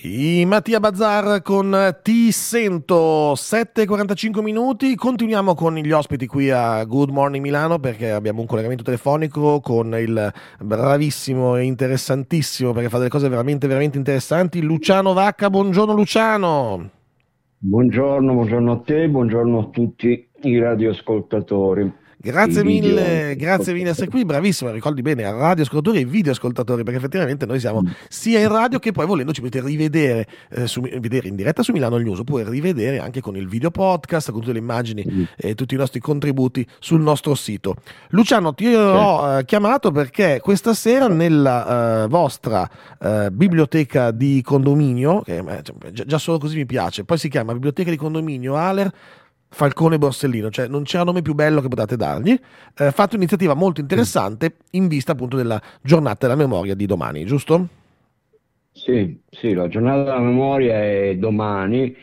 I Mattia Bazzar con Ti sento 7:45 minuti. Continuiamo con gli ospiti qui a Good Morning Milano perché abbiamo un collegamento telefonico con il bravissimo e interessantissimo perché fa delle cose veramente veramente interessanti Luciano Vacca. Buongiorno Luciano. Buongiorno, buongiorno a te, buongiorno a tutti i radioascoltatori. Grazie mille, grazie mille essere qui, bravissimo, ricordi bene, a radioascoltatori e videoascoltatori, perché effettivamente noi siamo mm. sia in radio che poi volendo ci potete rivedere eh, su, vedere in diretta su Milano News, oppure rivedere anche con il video podcast, con tutte le immagini mm. e tutti i nostri contributi sul nostro sito. Luciano, ti ho eh, chiamato perché questa sera nella eh, vostra eh, biblioteca di condominio, che eh, cioè, già solo così mi piace, poi si chiama Biblioteca di Condominio Aler, Falcone Borsellino, cioè non c'era nome più bello che potete dargli. Eh, fate un'iniziativa molto interessante in vista appunto della giornata della memoria di domani, giusto? Sì, sì, la giornata della memoria è domani,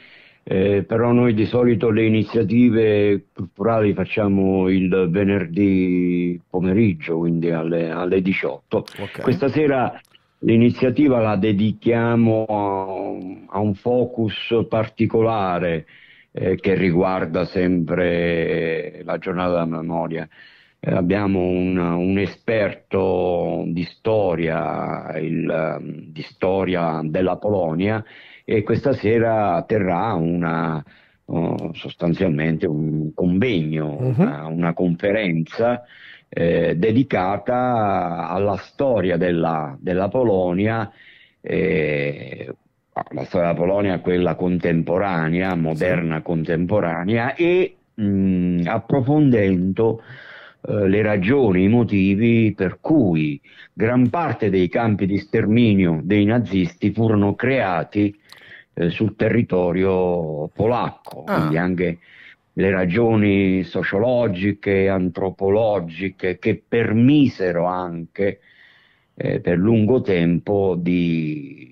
eh, però noi di solito le iniziative culturali facciamo il venerdì pomeriggio, quindi alle, alle 18. Okay. Questa sera l'iniziativa la dedichiamo a, a un focus particolare eh, che riguarda sempre la giornata della memoria. Eh, abbiamo un, un, esperto di storia, il, di storia della Polonia e questa sera terrà una, uh, sostanzialmente un convegno, uh-huh. una, una, conferenza eh, dedicata alla storia della, della Polonia eh, la storia della Polonia, quella contemporanea, moderna sì. contemporanea, e mh, approfondendo eh, le ragioni, i motivi per cui gran parte dei campi di sterminio dei nazisti furono creati eh, sul territorio polacco, ah. quindi anche le ragioni sociologiche, antropologiche che permisero anche eh, per lungo tempo di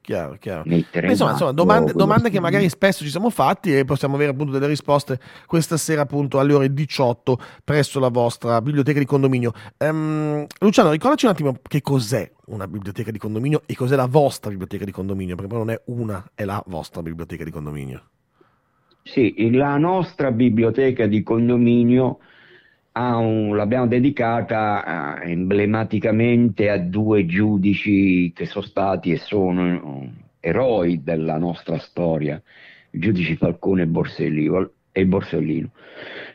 chiaro, chiaro. Insomma, insomma domande, domande, che magari spesso ci siamo fatti e possiamo avere appunto delle risposte questa sera appunto alle ore 18 presso la vostra biblioteca di condominio. Um, Luciano, ricordaci un attimo che cos'è una biblioteca di condominio e cos'è la vostra biblioteca di condominio, perché poi non è una, è la vostra biblioteca di condominio. Sì, la nostra biblioteca di condominio un, l'abbiamo dedicata uh, emblematicamente a due giudici che sono stati e sono uh, eroi della nostra storia, i giudici Falcone e Borsellino, e Borsellino.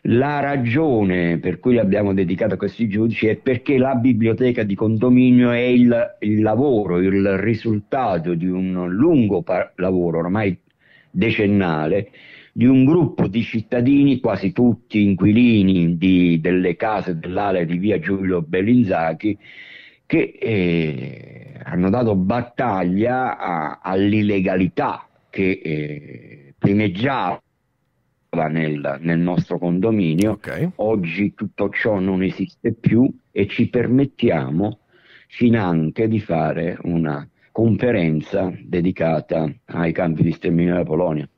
La ragione per cui l'abbiamo dedicata a questi giudici è perché la biblioteca di condominio è il, il lavoro, il risultato di un lungo par- lavoro ormai decennale di un gruppo di cittadini, quasi tutti inquilini di, delle case dell'area di via Giulio Bellinzachi, che eh, hanno dato battaglia a, all'illegalità che eh, primeggiava nel, nel, nostro condominio. Okay. Oggi tutto ciò non esiste più e ci permettiamo fin anche di fare una conferenza dedicata ai campi di sterminio della Polonia.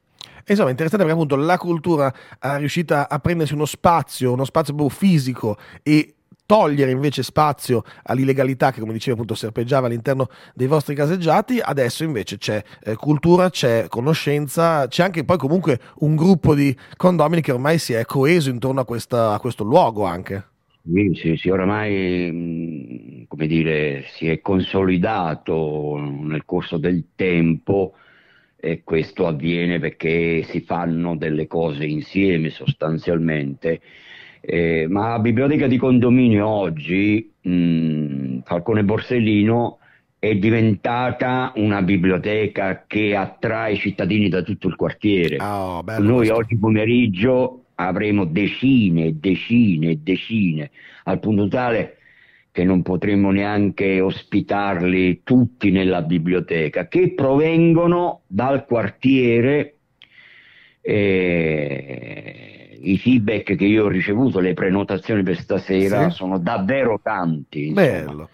Insomma, interessante perché appunto la cultura è riuscita a prendersi uno spazio, uno spazio proprio fisico e togliere invece spazio all'illegalità che come dicevi appunto serpeggiava all'interno dei vostri caseggiati, adesso invece c'è eh, cultura, c'è conoscenza, c'è anche poi comunque un gruppo di condomini che ormai si è coeso intorno a, questa, a questo luogo anche. Sì, sì, sì, oramai mm, come dire, si è consolidato nel corso del tempo e questo avviene perché si fanno delle cose insieme sostanzialmente. Eh, ma la biblioteca di condominio oggi, mh, Falcone Borsellino, è diventata una biblioteca che attrae cittadini da tutto il quartiere. Oh, Noi questo. oggi pomeriggio avremo decine e decine e decine, al punto tale che non potremmo neanche ospitarli tutti nella biblioteca, che provengono dal quartiere. Eh, I feedback che io ho ricevuto, le prenotazioni per stasera sì. sono davvero tanti. Insomma. Bello.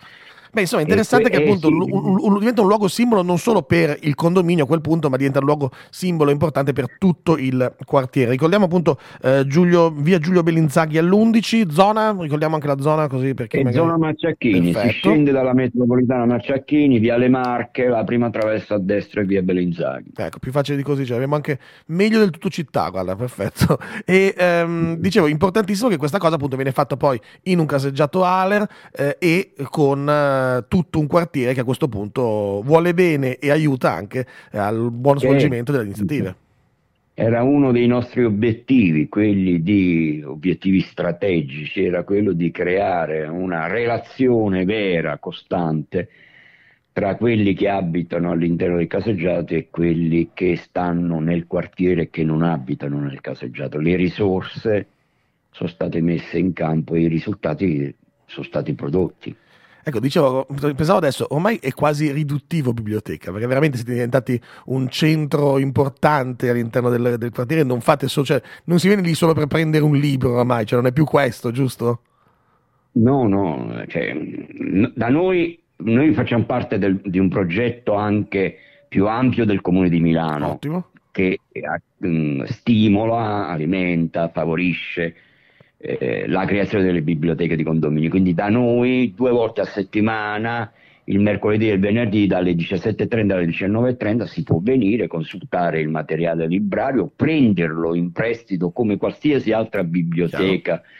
Beh, insomma, è interessante que- che appunto eh, sì. un, un, diventa un luogo simbolo non solo per il condominio a quel punto, ma diventa un luogo simbolo importante per tutto il quartiere. Ricordiamo appunto eh, Giulio, via Giulio Bellinzaghi all'11, zona, ricordiamo anche la zona così perché... Magari... zona Macciacchini, Perfetto. si scende dalla metropolitana Macciacchini, via Le Marche, la prima traversa a destra e via Bellinzaghi. Ecco, più facile di così, cioè abbiamo anche meglio del tutto città, guarda, perfetto. E ehm, dicevo, importantissimo che questa cosa appunto viene fatta poi in un caseggiato Aler eh, e con eh, tutto un quartiere che a questo punto vuole bene e aiuta anche eh, al buon svolgimento delle iniziative. Era uno dei nostri obiettivi, quelli di obiettivi strategici, era quello di creare una relazione vera, costante tra quelli che abitano all'interno del caseggiato e quelli che stanno nel quartiere e che non abitano nel caseggiato. Le risorse sono state messe in campo e i risultati sono stati prodotti. Ecco, dicevo, pensavo adesso, ormai è quasi riduttivo biblioteca, perché veramente siete diventati un centro importante all'interno del, del quartiere, non fate so, cioè, non si viene lì solo per prendere un libro ormai, cioè non è più questo, giusto? No, no, cioè, da noi, noi facciamo parte del, di un progetto anche più ampio del Comune di Milano, Ottimo. che uh, stimola, alimenta, favorisce eh, la creazione delle biblioteche di condominio. Quindi da noi due volte a settimana, il mercoledì e il venerdì dalle 17.30 alle 19.30 si può venire, consultare il materiale librario, prenderlo in prestito come qualsiasi altra biblioteca. Ciao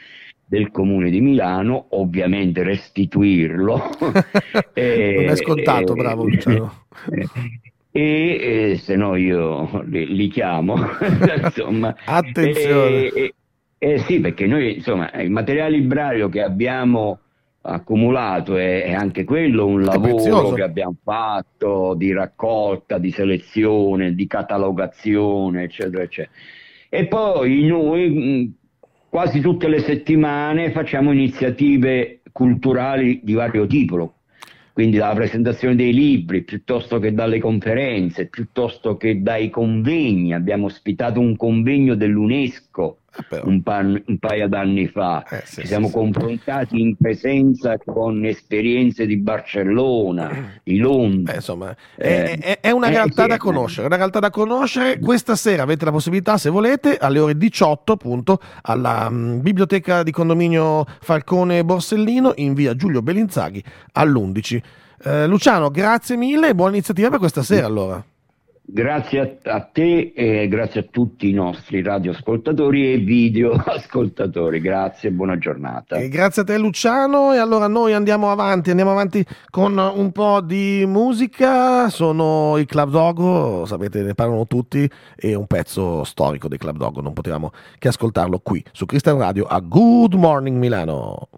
del comune di Milano, ovviamente restituirlo. e, non è scontato, e, bravo Luciano. E, e, se no io li, li chiamo, insomma. Attenzione. E, eh sì, perché noi, insomma, il materiale librario che abbiamo accumulato è, è anche quello un lavoro che abbiamo fatto di raccolta, di selezione, di catalogazione, eccetera, eccetera. E poi noi quasi tutte le settimane facciamo iniziative culturali di vario tipo, quindi dalla presentazione dei libri, piuttosto che dalle conferenze, piuttosto che dai convegni. Abbiamo ospitato un convegno dell'UNESCO un, pa- un, paio d'anni fa. Eh, sì, Ci siamo sì, confrontati sì. in presenza con esperienze di Barcellona, di Londra. Beh, insomma, eh, è, è, una eh, realtà da conoscere, una realtà da conoscere. Questa sera avete la possibilità, se volete, alle ore 18, appunto, alla mh, mm, biblioteca di condominio Falcone Borsellino in via Giulio Bellinzaghi all'11. Eh, Luciano, grazie mille e buona iniziativa per questa sera allora. Grazie a, te e grazie a tutti i nostri radioascoltatori e videoascoltatori. Grazie e buona giornata. E grazie a te Luciano e allora noi andiamo avanti, andiamo avanti con un po' di musica. Sono i Club Dogo, sapete ne parlano tutti, è un pezzo storico dei Club Dogo, non potevamo che ascoltarlo qui su Crystal Radio a Good Morning Milano.